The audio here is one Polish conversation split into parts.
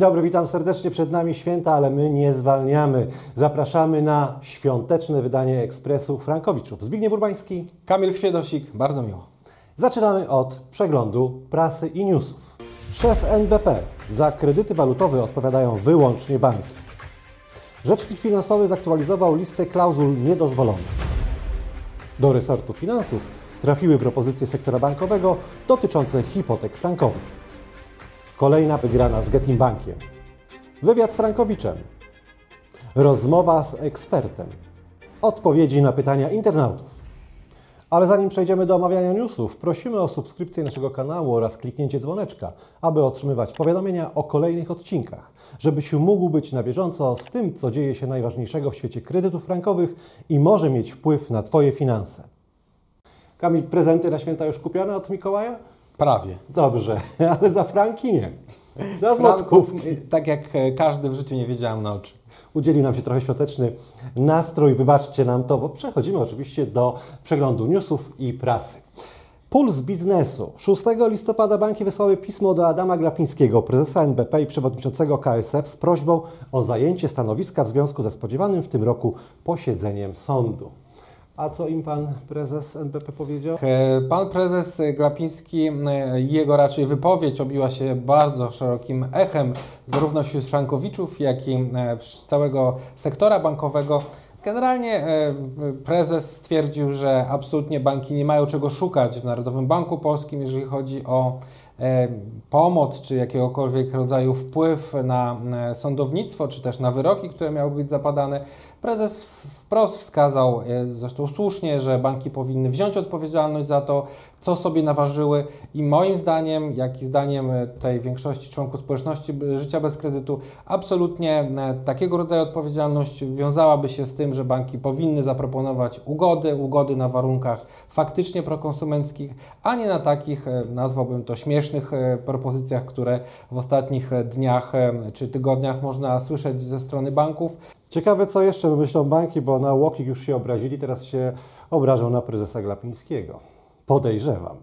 Dzień dobry, witam serdecznie. Przed nami święta, ale my nie zwalniamy. Zapraszamy na świąteczne wydanie Ekspresu Frankowiczów. Zbigniew Urbański. Kamil Chwiedosik, bardzo miło. Zaczynamy od przeglądu prasy i newsów. Szef NBP. Za kredyty walutowe odpowiadają wyłącznie banki. Rzecznik finansowy zaktualizował listę klauzul niedozwolonych. Do resortu finansów trafiły propozycje sektora bankowego dotyczące hipotek frankowych. Kolejna wygrana z Getim Bankiem. Wywiad z Frankowiczem. Rozmowa z ekspertem. Odpowiedzi na pytania internautów. Ale zanim przejdziemy do omawiania newsów, prosimy o subskrypcję naszego kanału oraz kliknięcie dzwoneczka, aby otrzymywać powiadomienia o kolejnych odcinkach, żebyś mógł być na bieżąco z tym, co dzieje się najważniejszego w świecie kredytów frankowych i może mieć wpływ na Twoje finanse. Kamil, prezenty na święta już kupione od Mikołaja? Prawie. Dobrze, ale za franki nie. Za złotków. Franków, Tak jak e, każdy w życiu nie wiedziałem na oczy. Udzielił nam się trochę świąteczny nastrój, wybaczcie nam to, bo przechodzimy oczywiście do przeglądu newsów i prasy. Puls biznesu. 6 listopada banki wysłały pismo do Adama Glapińskiego, prezesa NBP i przewodniczącego KSF z prośbą o zajęcie stanowiska w związku ze spodziewanym w tym roku posiedzeniem sądu. A co im pan prezes NBP powiedział? E, Pan prezes Glapiński, e, jego raczej wypowiedź obiła się bardzo szerokim echem zarówno wśród frankowiczów, jak i e, całego sektora bankowego. Generalnie prezes stwierdził, że absolutnie banki nie mają czego szukać w Narodowym Banku Polskim, jeżeli chodzi o pomoc czy jakiegokolwiek rodzaju wpływ na e, sądownictwo, czy też na wyroki, które miały być zapadane. Prezes wprost wskazał, e, zresztą słusznie, że banki powinny wziąć odpowiedzialność za to, co sobie naważyły i moim zdaniem, jak i zdaniem e, tej większości członków społeczności życia bez kredytu, absolutnie e, takiego rodzaju odpowiedzialność wiązałaby się z tym, że banki powinny zaproponować ugody, ugody na warunkach faktycznie prokonsumenckich, a nie na takich, e, nazwałbym to śmiesznych e, propozycjach, które w ostatnich e, dniach e, czy tygodniach można słyszeć ze strony banków. Ciekawe, co jeszcze myślą banki, bo na Łokik już się obrazili, teraz się obrażą na prezesa Glapińskiego. Podejrzewam.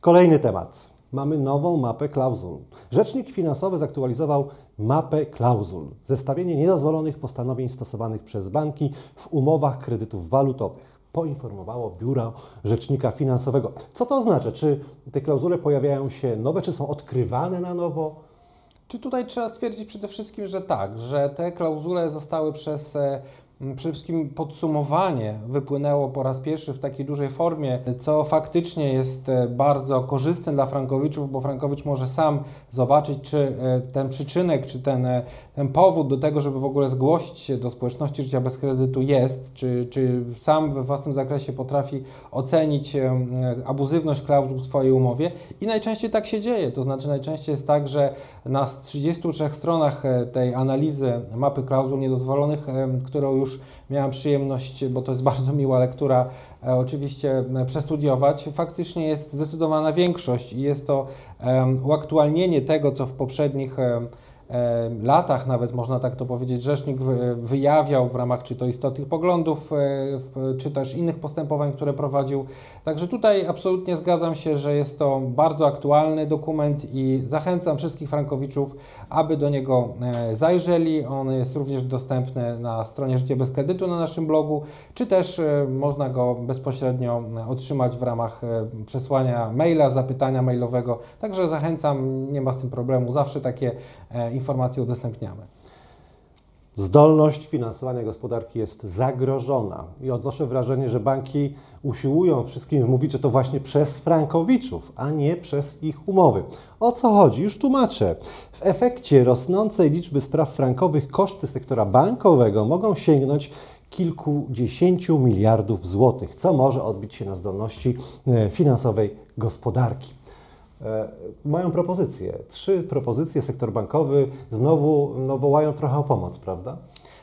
Kolejny temat. Mamy nową mapę klauzul. Rzecznik finansowy zaktualizował mapę klauzul. Zestawienie niedozwolonych postanowień stosowanych przez banki w umowach kredytów walutowych. Poinformowało Biuro Rzecznika Finansowego. Co to oznacza? Czy te klauzule pojawiają się nowe, czy są odkrywane na nowo? Czy tutaj trzeba stwierdzić przede wszystkim, że tak, że te klauzule zostały przez e, przede wszystkim podsumowanie wypłynęło po raz pierwszy w takiej dużej formie, co faktycznie jest e, bardzo korzystne dla Frankowiczów, bo Frankowicz może sam zobaczyć, czy e, ten przyczynek, czy ten, e, ten powód do tego, żeby w ogóle zgłosić się do społeczności życia bez kredytu jest, czy, czy sam we własnym zakresie potrafi ocenić abuzywność klauzul w swojej umowie. I najczęściej tak się dzieje, to znaczy najczęściej jest tak, że na 33 stronach tej analizy mapy klauzul niedozwolonych, którą już miałem przyjemność, bo to jest bardzo miła lektura, e, oczywiście e, przestudiować, faktycznie jest zdecydowana większość i jest to uaktualnienie tego, co w poprzednich latach, nawet można tak to powiedzieć, rzecznik wy- wyjawiał w ramach czy to istotnych poglądów, e, czy też innych postępowań, które prowadził. Także tutaj absolutnie zgadzam się, że jest to bardzo aktualny dokument i zachęcam wszystkich frankowiczów, aby do niego e, zajrzeli. On jest również dostępny na stronie Życie bez kredytu na naszym blogu, czy też e, można go bezpośrednio otrzymać w ramach przesłania maila, zapytania mailowego. Także zachęcam, nie ma z tym problemu, zawsze takie e, informacje udostępniamy. Zdolność finansowania gospodarki jest zagrożona i odnoszę wrażenie, że banki usiłują wszystkim mówić, że to właśnie przez frankowiczów, a nie przez ich umowy. O co chodzi? Już tłumaczę. W efekcie rosnącej liczby spraw frankowych koszty sektora bankowego mogą sięgnąć kilkudziesięciu miliardów złotych, co może odbić się na zdolności e, finansowej gospodarki. E, mają propozycje. Trzy propozycje, sektor bankowy znowu no, wołają trochę o pomoc, prawda?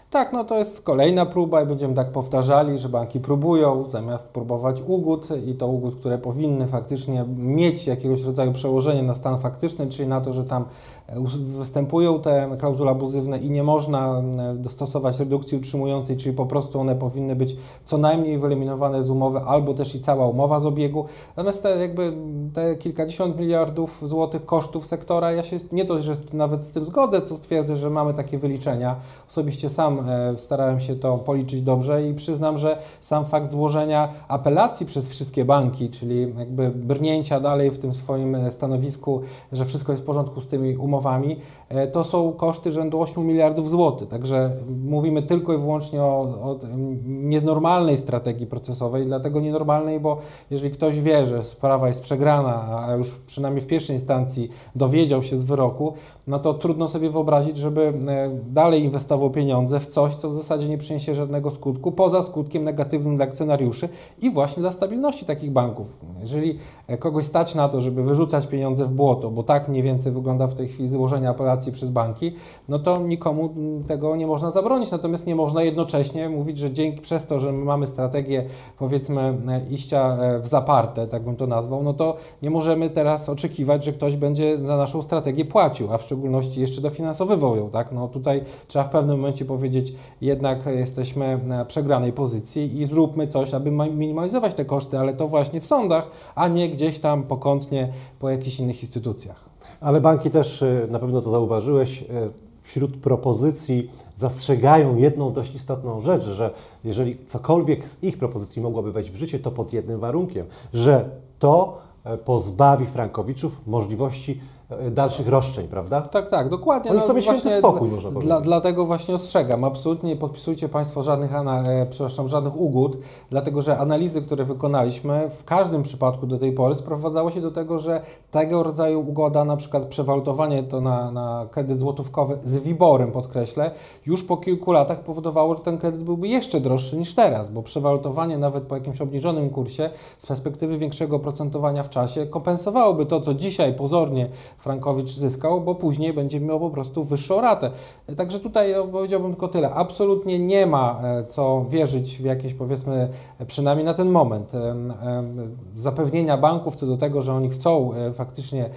Tak, no to jest kolejna próba i będziemy tak powtarzali, że banki próbują zamiast próbować ugód i to ugód, które powinny faktycznie mieć jakiegoś rodzaju przełożenie na stan faktyczny, czyli na to, że tam występują te klauzule abuzywne i nie można e, dostosować redukcji utrzymującej, czyli po prostu one powinny być co najmniej wyeliminowane z umowy albo też i cała umowa z obiegu. Natomiast te, jakby te kilkadziesiąt miliardów złotych kosztów sektora, ja się nie dość, że nawet z tym zgodzę, co stwierdzę, że mamy takie wyliczenia. Osobiście sam E, starałem się to policzyć dobrze i przyznam, że sam fakt złożenia apelacji przez wszystkie banki, czyli jakby brnięcia dalej w tym swoim e, stanowisku, że wszystko jest w porządku z tymi umowami, e, to są koszty rzędu 8 miliardów złotych. Także mówimy tylko i wyłącznie o, o nienormalnej strategii procesowej, dlatego nienormalnej, bo jeżeli ktoś wie, że sprawa jest przegrana, a już przynajmniej w pierwszej instancji dowiedział się z wyroku, no to trudno sobie wyobrazić, żeby dalej inwestował pieniądze w coś, co w zasadzie nie przyniesie żadnego skutku, poza skutkiem negatywnym dla akcjonariuszy i właśnie dla stabilności takich banków. Jeżeli e, kogoś stać na to, żeby wyrzucać pieniądze w błoto, bo tak mniej więcej wygląda w tej chwili złożenie apelacji przez banki, no to nikomu tego nie można zabronić, natomiast nie można jednocześnie mówić, że dzięki przez to, że my mamy strategię powiedzmy e, iścia e, w zaparte, tak bym to nazwał, no to nie możemy teraz oczekiwać, że ktoś będzie za naszą strategię płacił, a w szczególności jeszcze dofinansowywał ją, tak? No tutaj trzeba w pewnym momencie powiedzieć, powiedzieć, jednak jesteśmy na przegranej pozycji i zróbmy coś, aby minimalizować te koszty, ale to właśnie w sądach, a nie gdzieś tam pokątnie po jakichś innych instytucjach. Ale banki też, y, na pewno to zauważyłeś, y, wśród propozycji zastrzegają jedną dość istotną rzecz, że jeżeli cokolwiek z ich propozycji mogłoby wejść w życie, to pod jednym warunkiem, że to e, pozbawi Frankowiczów możliwości dalszych roszczeń, prawda? Tak, tak, dokładnie. Oni no, sobie święty spokój, można powiedzieć. Dla, dlatego właśnie ostrzegam, absolutnie nie podpisujcie Państwo żadnych, e, przepraszam, żadnych ugód, dlatego że analizy, które wykonaliśmy, w każdym przypadku do tej pory sprowadzało się do tego, że tego rodzaju ugoda, na przykład przewalutowanie to na, na kredyt złotówkowy z Wiborem, podkreślę, już po kilku latach powodowało, że ten kredyt byłby jeszcze droższy niż teraz, bo przewalutowanie nawet po jakimś obniżonym kursie z perspektywy większego oprocentowania w czasie kompensowałoby to, co dzisiaj pozornie Frankowicz zyskał, bo później będzie miał po prostu wyższą ratę. Także tutaj no, powiedziałbym tylko tyle. Absolutnie nie ma e, co wierzyć w jakieś powiedzmy, przynajmniej na ten moment, zapewnienia banków co do tego, że oni chcą e, faktycznie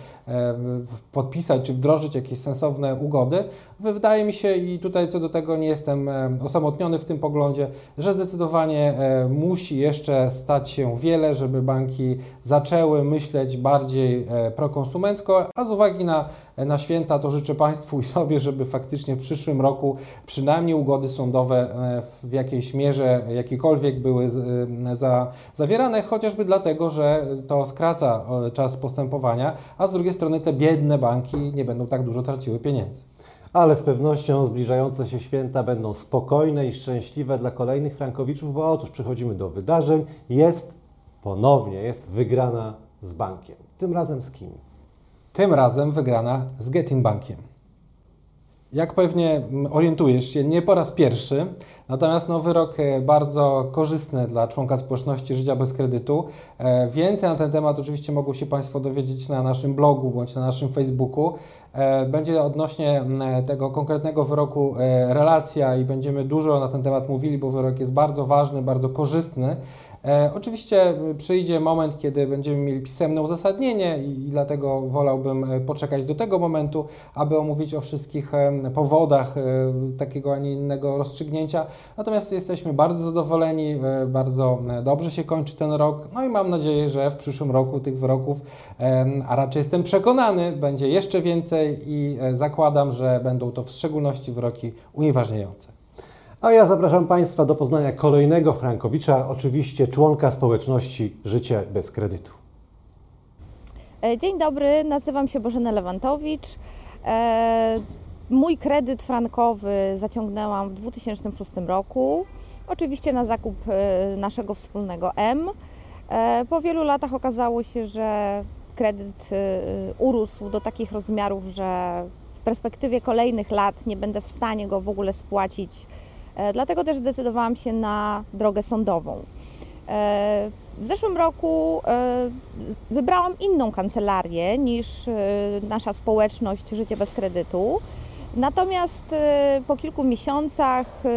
podpisać czy wdrożyć jakieś sensowne ugody. Wydaje mi się i tutaj co do tego nie jestem osamotniony w tym poglądzie, że zdecydowanie e, musi jeszcze stać się wiele, żeby banki zaczęły myśleć bardziej prokonsumencko, a uwagi na, na święta to życzę Państwu i sobie, żeby faktycznie w przyszłym roku przynajmniej ugody sądowe e, w jakiejś mierze jakikolwiek były e, za, zawierane, chociażby dlatego, że to skraca czas postępowania, a z drugiej strony te biedne banki nie będą tak dużo traciły pieniędzy. Ale z pewnością zbliżające się święta będą spokojne i szczęśliwe dla kolejnych Frankowiczów, bo otóż przechodzimy do wydarzeń. Jest ponownie, jest wygrana z bankiem. Tym razem z kim? Tym razem wygrana z Getin Bankiem. Jak pewnie orientujesz się, nie po raz pierwszy, natomiast no, wyrok e, bardzo korzystny dla członka społeczności życia bez kredytu. E, więcej na ten temat oczywiście mogą się Państwo dowiedzieć na naszym blogu bądź na naszym Facebooku. E, będzie odnośnie tego konkretnego wyroku relacja i będziemy dużo na ten temat mówili, bo wyrok jest bardzo ważny, bardzo korzystny. E, oczywiście przyjdzie moment, kiedy będziemy mieli pisemne uzasadnienie i, dlatego wolałbym e, poczekać do tego momentu, aby omówić o wszystkich e, powodach takiego, a nie innego rozstrzygnięcia. Natomiast jesteśmy bardzo zadowoleni, bardzo dobrze się kończy ten rok, no i mam nadzieję, że w przyszłym roku tych wyroków, a raczej jestem przekonany, będzie jeszcze więcej i zakładam, że będą to w szczególności wyroki unieważniające. A ja zapraszam Państwa do poznania kolejnego Frankowicza, oczywiście członka społeczności Życie bez kredytu. E, dzień dobry, nazywam się Bożena Lewantowicz. E, mój kredyt frankowy zaciągnęłam w 2006 roku, oczywiście na zakup e, naszego wspólnego M. Po wielu latach okazało się, że kredyt urósł do takich rozmiarów, że w perspektywie kolejnych lat nie będę w stanie go w ogóle spłacić dlatego też zdecydowałam się na drogę sądową. E, W zeszłym roku e, wybrałam inną kancelarię niż e, nasza społeczność Życie bez kredytu. Natomiast e, po kilku miesiącach, e,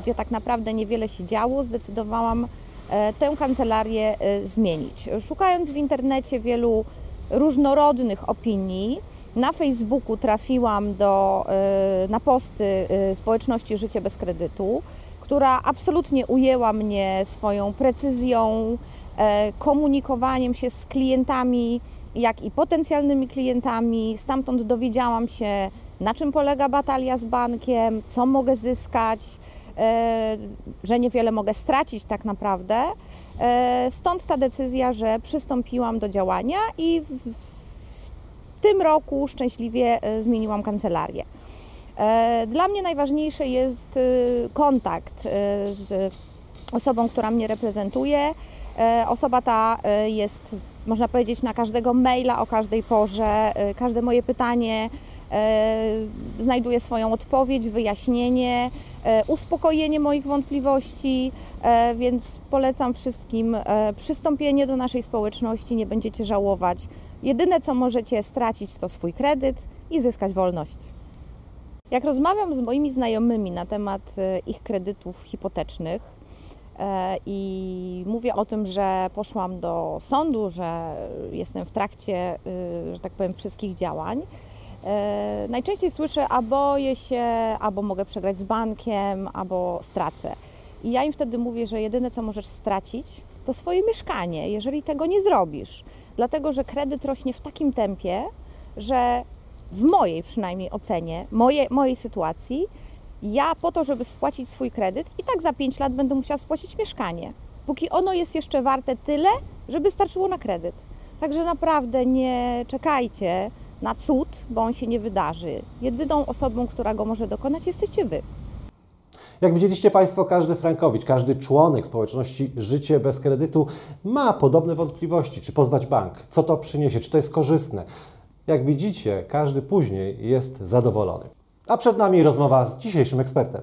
gdzie tak naprawdę niewiele się działo, zdecydowałam e, tę kancelarię e, zmienić. Szukając w internecie wielu różnorodnych opinii, na Facebooku trafiłam do, e, na posty e, społeczności Życie bez kredytu, która absolutnie ujęła mnie swoją precyzją, e, komunikowaniem się z klientami, jak i potencjalnymi klientami. Stamtąd dowiedziałam się, na czym polega batalia z bankiem, co mogę zyskać, e, że niewiele mogę stracić tak naprawdę. E, Stąd ta decyzja, że przystąpiłam do działania i w, w tym roku szczęśliwie e, zmieniłam kancelarię. E, Dla mnie najważniejszy jest e, kontakt z osobą, która mnie reprezentuje. Osoba ta jest, można powiedzieć, na każdego maila o każdej porze. Każde moje pytanie znajduje swoją odpowiedź, wyjaśnienie, uspokojenie moich wątpliwości, więc polecam wszystkim przystąpienie do naszej społeczności, nie będziecie żałować. Jedyne, co możecie stracić, to swój kredyt i zyskać wolność. Jak rozmawiam z moimi znajomymi na temat e, ich kredytów hipotecznych e, i mówię o tym, że poszłam do sądu, że jestem w trakcie, e, że tak powiem, wszystkich działań, najczęściej słyszę, a boję się, albo mogę przegrać z bankiem, albo stracę. I ja im wtedy mówię, że jedyne, co możesz stracić, to swoje mieszkanie, jeżeli tego nie zrobisz. Dlatego, że kredyt rośnie w takim tempie, że w mojej przynajmniej ocenie, moje, mojej sytuacji, ja po to, żeby spłacić swój kredyt, i tak za 5 lat będę musiała spłacić mieszkanie. Póki ono jest jeszcze warte tyle, żeby starczyło na kredyt. Także naprawdę nie czekajcie na cud, bo on się nie wydarzy. Jedyną osobą, która go może dokonać, jesteście wy. Jak widzieliście Państwo, każdy Frankowicz, każdy członek społeczności Życie bez kredytu ma podobne wątpliwości, czy pozwać bank, co to przyniesie, czy to jest korzystne. Jak widzicie, każdy później jest zadowolony. A przed nami rozmowa z dzisiejszym ekspertem.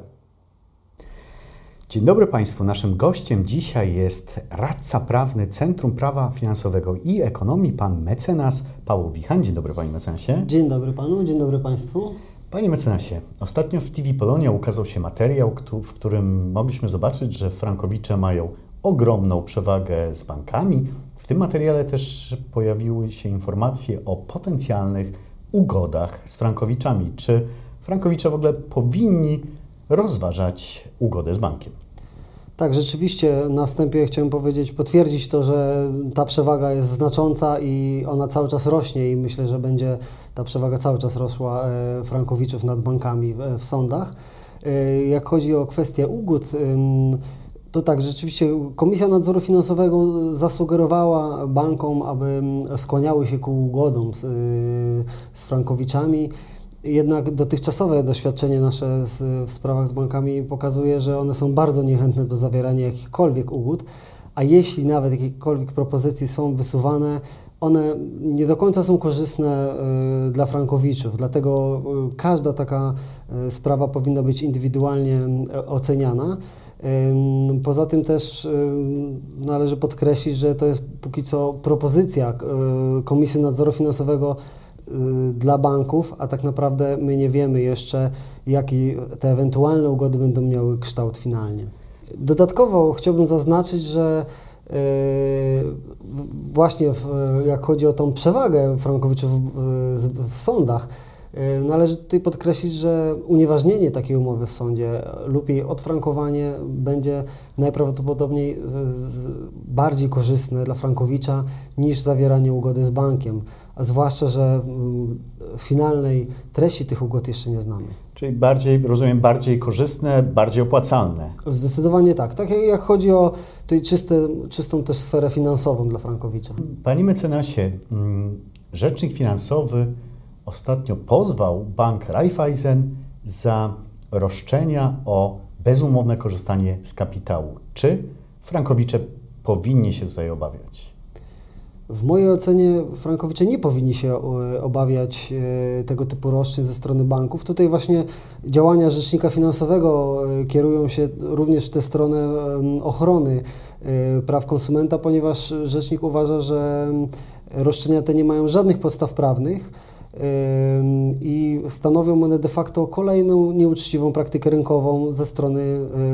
Dzień dobry Państwu. Naszym gościem dzisiaj jest radca prawny Centrum Prawa Finansowego i Ekonomii, pan mecenas Paweł Wichan. Dzień dobry Panie mecenasie. Dzień dobry panu, dzień dobry państwu. Panie mecenasie, ostatnio w TV Polonia ukazał się materiał, w którym mogliśmy zobaczyć, że frankowicze mają ogromną przewagę z bankami. W tym materiale też pojawiły się informacje o potencjalnych ugodach z frankowiczami. Czy frankowicze w ogóle powinni rozważać ugodę z bankiem? Tak, rzeczywiście na wstępie chciałem powiedzieć, potwierdzić to, że ta przewaga jest znacząca i ona cały czas rośnie i myślę, że będzie ta przewaga cały czas rosła e, frankowiczów nad bankami w, w sądach. E, Jak chodzi o kwestię ugód, to tak, rzeczywiście Komisja Nadzoru Finansowego zasugerowała bankom, aby skłaniały się ku ugodom z, y, z frankowiczami. Jednak dotychczasowe doświadczenie nasze z, w sprawach z bankami pokazuje, że one są bardzo niechętne do zawierania jakichkolwiek ugód, a jeśli nawet jakiekolwiek propozycje są wysuwane, one nie do końca są korzystne y, dla frankowiczów, dlatego y, każda taka y, sprawa powinna być indywidualnie y, oceniana. Poza tym też ym, należy podkreślić, że to jest póki co propozycja y, Komisji Nadzoru Finansowego y, dla banków, a tak naprawdę my nie wiemy jeszcze, jaki te ewentualne ugody będą miały kształt finalnie. Dodatkowo chciałbym zaznaczyć, że y, w- właśnie w, jak chodzi o tą przewagę frankowiczów y, z- w sądach, y, należy tutaj podkreślić, że unieważnienie takiej umowy w sądzie lub jej odfrankowanie będzie najprawdopodobniej y, bardziej korzystne dla frankowicza niż zawieranie ugody z bankiem, a zwłaszcza, że mm, finalnej treści tych ugód jeszcze nie znamy. Czyli bardziej, rozumiem, bardziej korzystne, bardziej opłacalne. Zdecydowanie tak. Tak jak- chodzi o tutaj czyste, czystą też sferę finansową dla Frankowicza. Panie mecenasie, mm, rzecznik finansowy ostatnio pozwał bank Raiffeisen za roszczenia o bezumowne korzystanie z kapitału. Czy frankowicze powinni się tutaj obawiać? W mojej ocenie frankowicze nie powinni się e, obawiać e, tego typu roszczeń ze strony banków. Tutaj właśnie działania rzecznika finansowego e, kierują się również w tę stronę ochrony praw konsumenta, ponieważ rzecznik uważa, że roszczenia te nie mają żadnych podstaw prawnych i stanowią one de facto kolejną nieuczciwą praktykę rynkową ze strony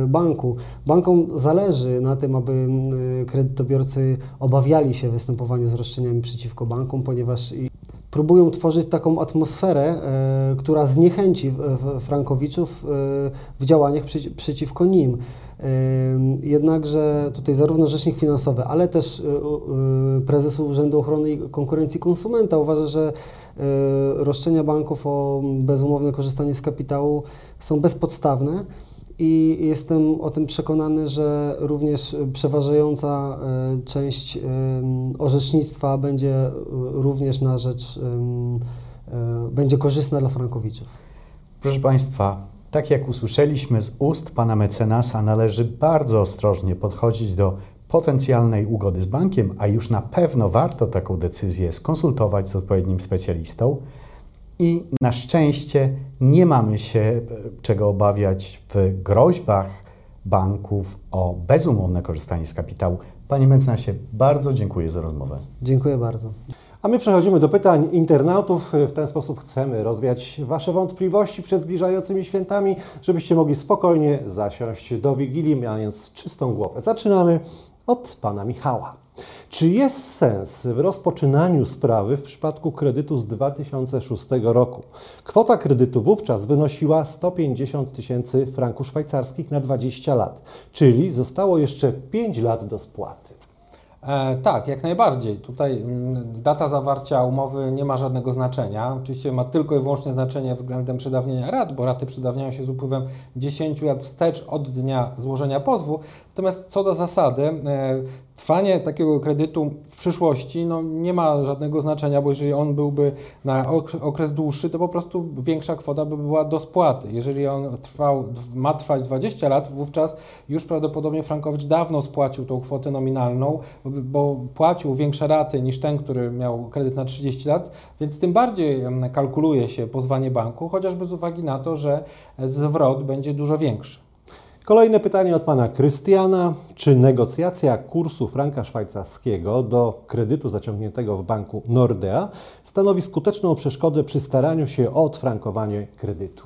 e, banku. Bankom zależy na tym, aby e, kredytobiorcy obawiali się występowania z roszczeniami przeciwko bankom, ponieważ próbują tworzyć taką atmosferę, e, która zniechęci frankowiczów w działaniach przeci- przeciwko nim. Jednakże tutaj zarówno rzecznik finansowy, ale też prezes Urzędu Ochrony Konkurencji Konsumenta uważa, że roszczenia banków o bezumowne korzystanie z kapitału są bezpodstawne i jestem o tym przekonany, że również przeważająca y, część ym, orzecznictwa będzie y, również na rzecz, y, będzie korzystna dla frankowiczów. Proszę Państwa, tak jak usłyszeliśmy z ust pana mecenasa, należy bardzo ostrożnie podchodzić do potencjalnej ugody z bankiem, a już na pewno warto taką decyzję skonsultować z odpowiednim specjalistą. I na szczęście nie mamy się e, czego obawiać w groźbach banków o bezumowne korzystanie z kapitału. Panie mecenasie, bardzo dziękuję za rozmowę. Dziękuję bardzo. A my przechodzimy do pytań internautów. W ten sposób chcemy rozwiać Wasze wątpliwości przed zbliżającymi świętami, żebyście mogli spokojnie zasiąść do Wigilii, mając czystą głowę. Zaczynamy od Pana Michała. Czy jest sens w rozpoczynaniu sprawy w przypadku kredytu z 2006 roku? Kwota kredytu wówczas wynosiła 150 tysięcy franków szwajcarskich na 20 lat, czyli zostało jeszcze 5 lat do spłaty. E, tak, jak najbardziej. Tutaj mm, data zawarcia umowy nie ma żadnego znaczenia. Oczywiście ma tylko i wyłącznie znaczenie względem przedawnienia rat, bo raty przedawniają się z upływem 10 lat wstecz od dnia złożenia pozwu. Natomiast co do zasady, e, trwanie takiego kredytu w przyszłości no, nie ma żadnego znaczenia, bo jeżeli on byłby na ok- okres dłuższy, to po prostu większa kwota by była do spłaty. Jeżeli on trwał, ma trwać 20 lat, wówczas już prawdopodobnie Frankowicz dawno spłacił tą kwotę nominalną, bo, płacił większe raty niż ten, który miał kredyt na 30 lat, więc tym bardziej kalkuluje się pozwanie banku, chociażby z uwagi na to, że zwrot będzie dużo większy. Kolejne pytanie od pana Krystiana. Czy negocjacja kursu franka szwajcarskiego do kredytu zaciągniętego w banku Nordea stanowi skuteczną przeszkodę przy staraniu się o odfrankowanie kredytu?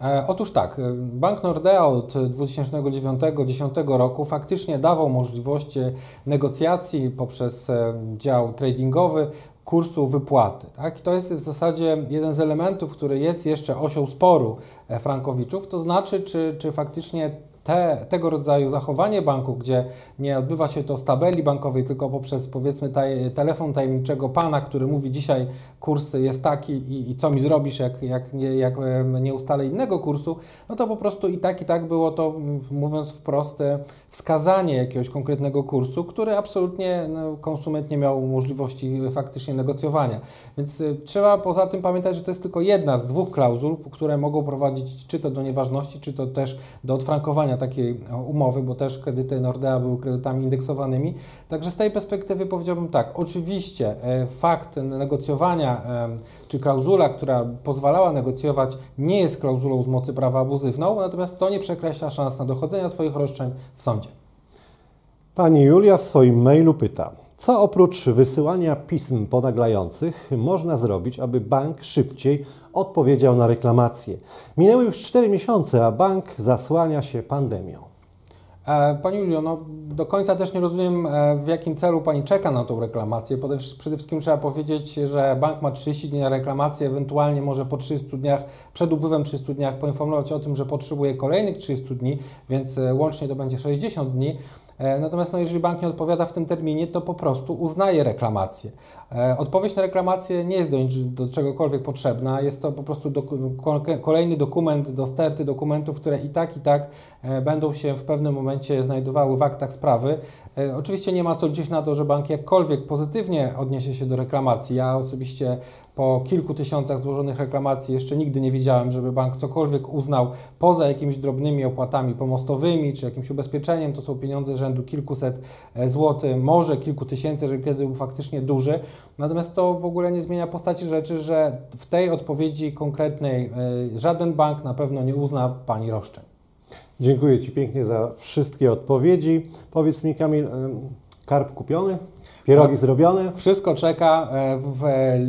E, Otóż tak, e, Bank Nordea od 2009-2010 roku faktycznie dawał możliwość e, negocjacji poprzez dział tradingowy kursu wypłaty. Tak? I to jest w zasadzie jeden z elementów, który jest jeszcze osią sporu e, frankowiczów, to znaczy, czy, czy faktycznie te, tego rodzaju zachowanie banku, gdzie nie odbywa się to z tabeli bankowej, tylko poprzez powiedzmy taj, telefon tajemniczego pana, który mówi dzisiaj kurs jest taki i, i co mi zrobisz, jak, jak, nie, jak nie ustalę innego kursu, no to po prostu i tak, i tak było to, mówiąc wprost, e, wskazanie jakiegoś konkretnego kursu, który absolutnie no, konsument nie miał możliwości e, faktycznie negocjowania. Więc y, trzeba poza tym pamiętać, że to jest tylko jedna z dwóch klauzul, które mogą prowadzić czy to do nieważności, czy to też do odfrankowania takiej e, umowy, bo też kredyty Nordea były kredytami indeksowanymi. Także z tej perspektywy powiedziałbym tak, oczywiście e, fakt negocjowania e, czy klauzula, która pozwalała negocjować, nie jest klauzulą z mocy prawa abuzywną, natomiast to nie przekreśla szans na dochodzenia swoich roszczeń w sądzie. Pani Julia w swoim mailu pyta, co oprócz wysyłania pism ponaglających można zrobić, aby bank szybciej odpowiedział na reklamacje? Minęły już 4 miesiące, a bank zasłania się pandemią. E, Pani Julio, no do końca też nie rozumiem, e, w jakim celu Pani czeka na tą reklamację. Przede przede wszystkim trzeba powiedzieć, że bank ma 30 dni na reklamację, ewentualnie może po 30 dniach, przed upływem 30 dniach poinformować o tym, że potrzebuje kolejnych 30 dni, więc e, łącznie to będzie 60 dni. E, Natomiast no, jeżeli bank nie odpowiada w tym terminie, to po prostu uznaje reklamację. E, Odpowiedź na reklamację nie jest do, do czegokolwiek potrzebna, jest to po prostu kolejny dokument do sterty dokumentów, które i tak, i tak e, będą się w pewnym momencie znajdowały w aktach sprawy. Oczywiście nie ma co gdzieś na to, że bank jakkolwiek pozytywnie odniesie się do reklamacji. Ja osobiście po kilku tysiącach złożonych reklamacji jeszcze nigdy nie widziałem, żeby bank cokolwiek uznał poza jakimiś drobnymi opłatami pomostowymi czy jakimś ubezpieczeniem. To są pieniądze rzędu rzędu kilkuset e, złotych, może kilku tysięcy, jeżeli kredyt był faktycznie duży. Natomiast to w ogóle nie zmienia postaci rzeczy, że w tej odpowiedzi konkretnej e, żaden bank na pewno nie uzna Pani roszczeń. Dziękuję Ci pięknie za wszystkie odpowiedzi. Powiedz mi, Kamil, karp kupiony? Pierogi Tak. zrobione? Wszystko czeka e, w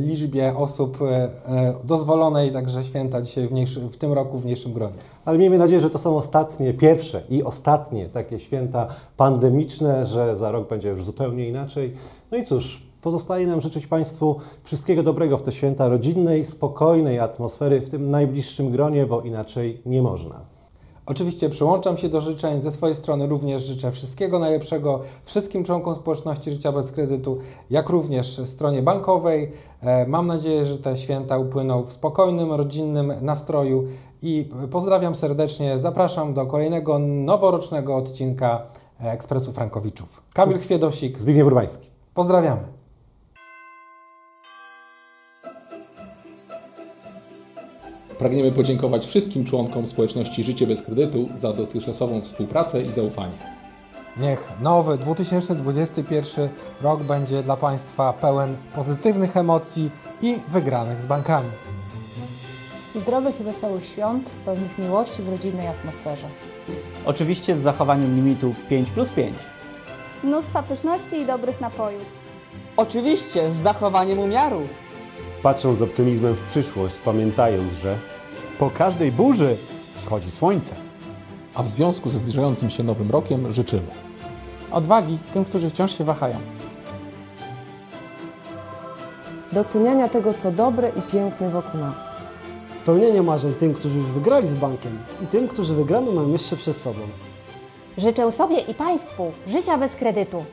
liczbie osób e, e, dozwolonej, także święta dzisiaj w, mniejszy, w tym roku w mniejszym gronie. Ale miejmy nadzieję, że to są ostatnie, pierwsze i ostatnie takie święta pandemiczne, że za rok będzie już zupełnie inaczej. No i cóż, pozostaje nam życzyć Państwu wszystkiego dobrego w te święta rodzinnej, spokojnej atmosfery w tym najbliższym gronie, bo inaczej nie można. Oczywiście przyłączam się do życzeń. Ze swojej strony również życzę wszystkiego najlepszego wszystkim członkom społeczności Życia bez kredytu, jak również stronie bankowej. E, Mam nadzieję, że te święta upłyną w spokojnym, rodzinnym nastroju i pozdrawiam serdecznie. Zapraszam do kolejnego noworocznego odcinka Ekspresu Frankowiczów. Kamil Chwiedosik, Zbigniew Urbański. pozdrawiamy. Pragniemy podziękować wszystkim członkom społeczności Życie bez kredytu za dotychczasową współpracę i zaufanie. Niech nowy 2021 rok będzie dla Państwa pełen pozytywnych emocji i wygranych z bankami. Zdrowych i wesołych świąt, pełnych miłości w rodzinnej atmosferze. Oczywiście z zachowaniem limitu 5 plus 5. mnóstwa pyszności i dobrych napojów. Oczywiście z zachowaniem umiaru. Patrząc z optymizmem w przyszłość, pamiętając, że Po każdej burzy wschodzi słońce. A w związku ze zbliżającym się nowym rokiem życzymy Odwagi tym, którzy wciąż się wahają. Doceniania tego, co dobre i piękne wokół nas. Spełnienia marzeń tym, którzy już wygrali z bankiem i tym, którzy wygraną mają jeszcze przed sobą. Życzę sobie i Państwu życia bez kredytu.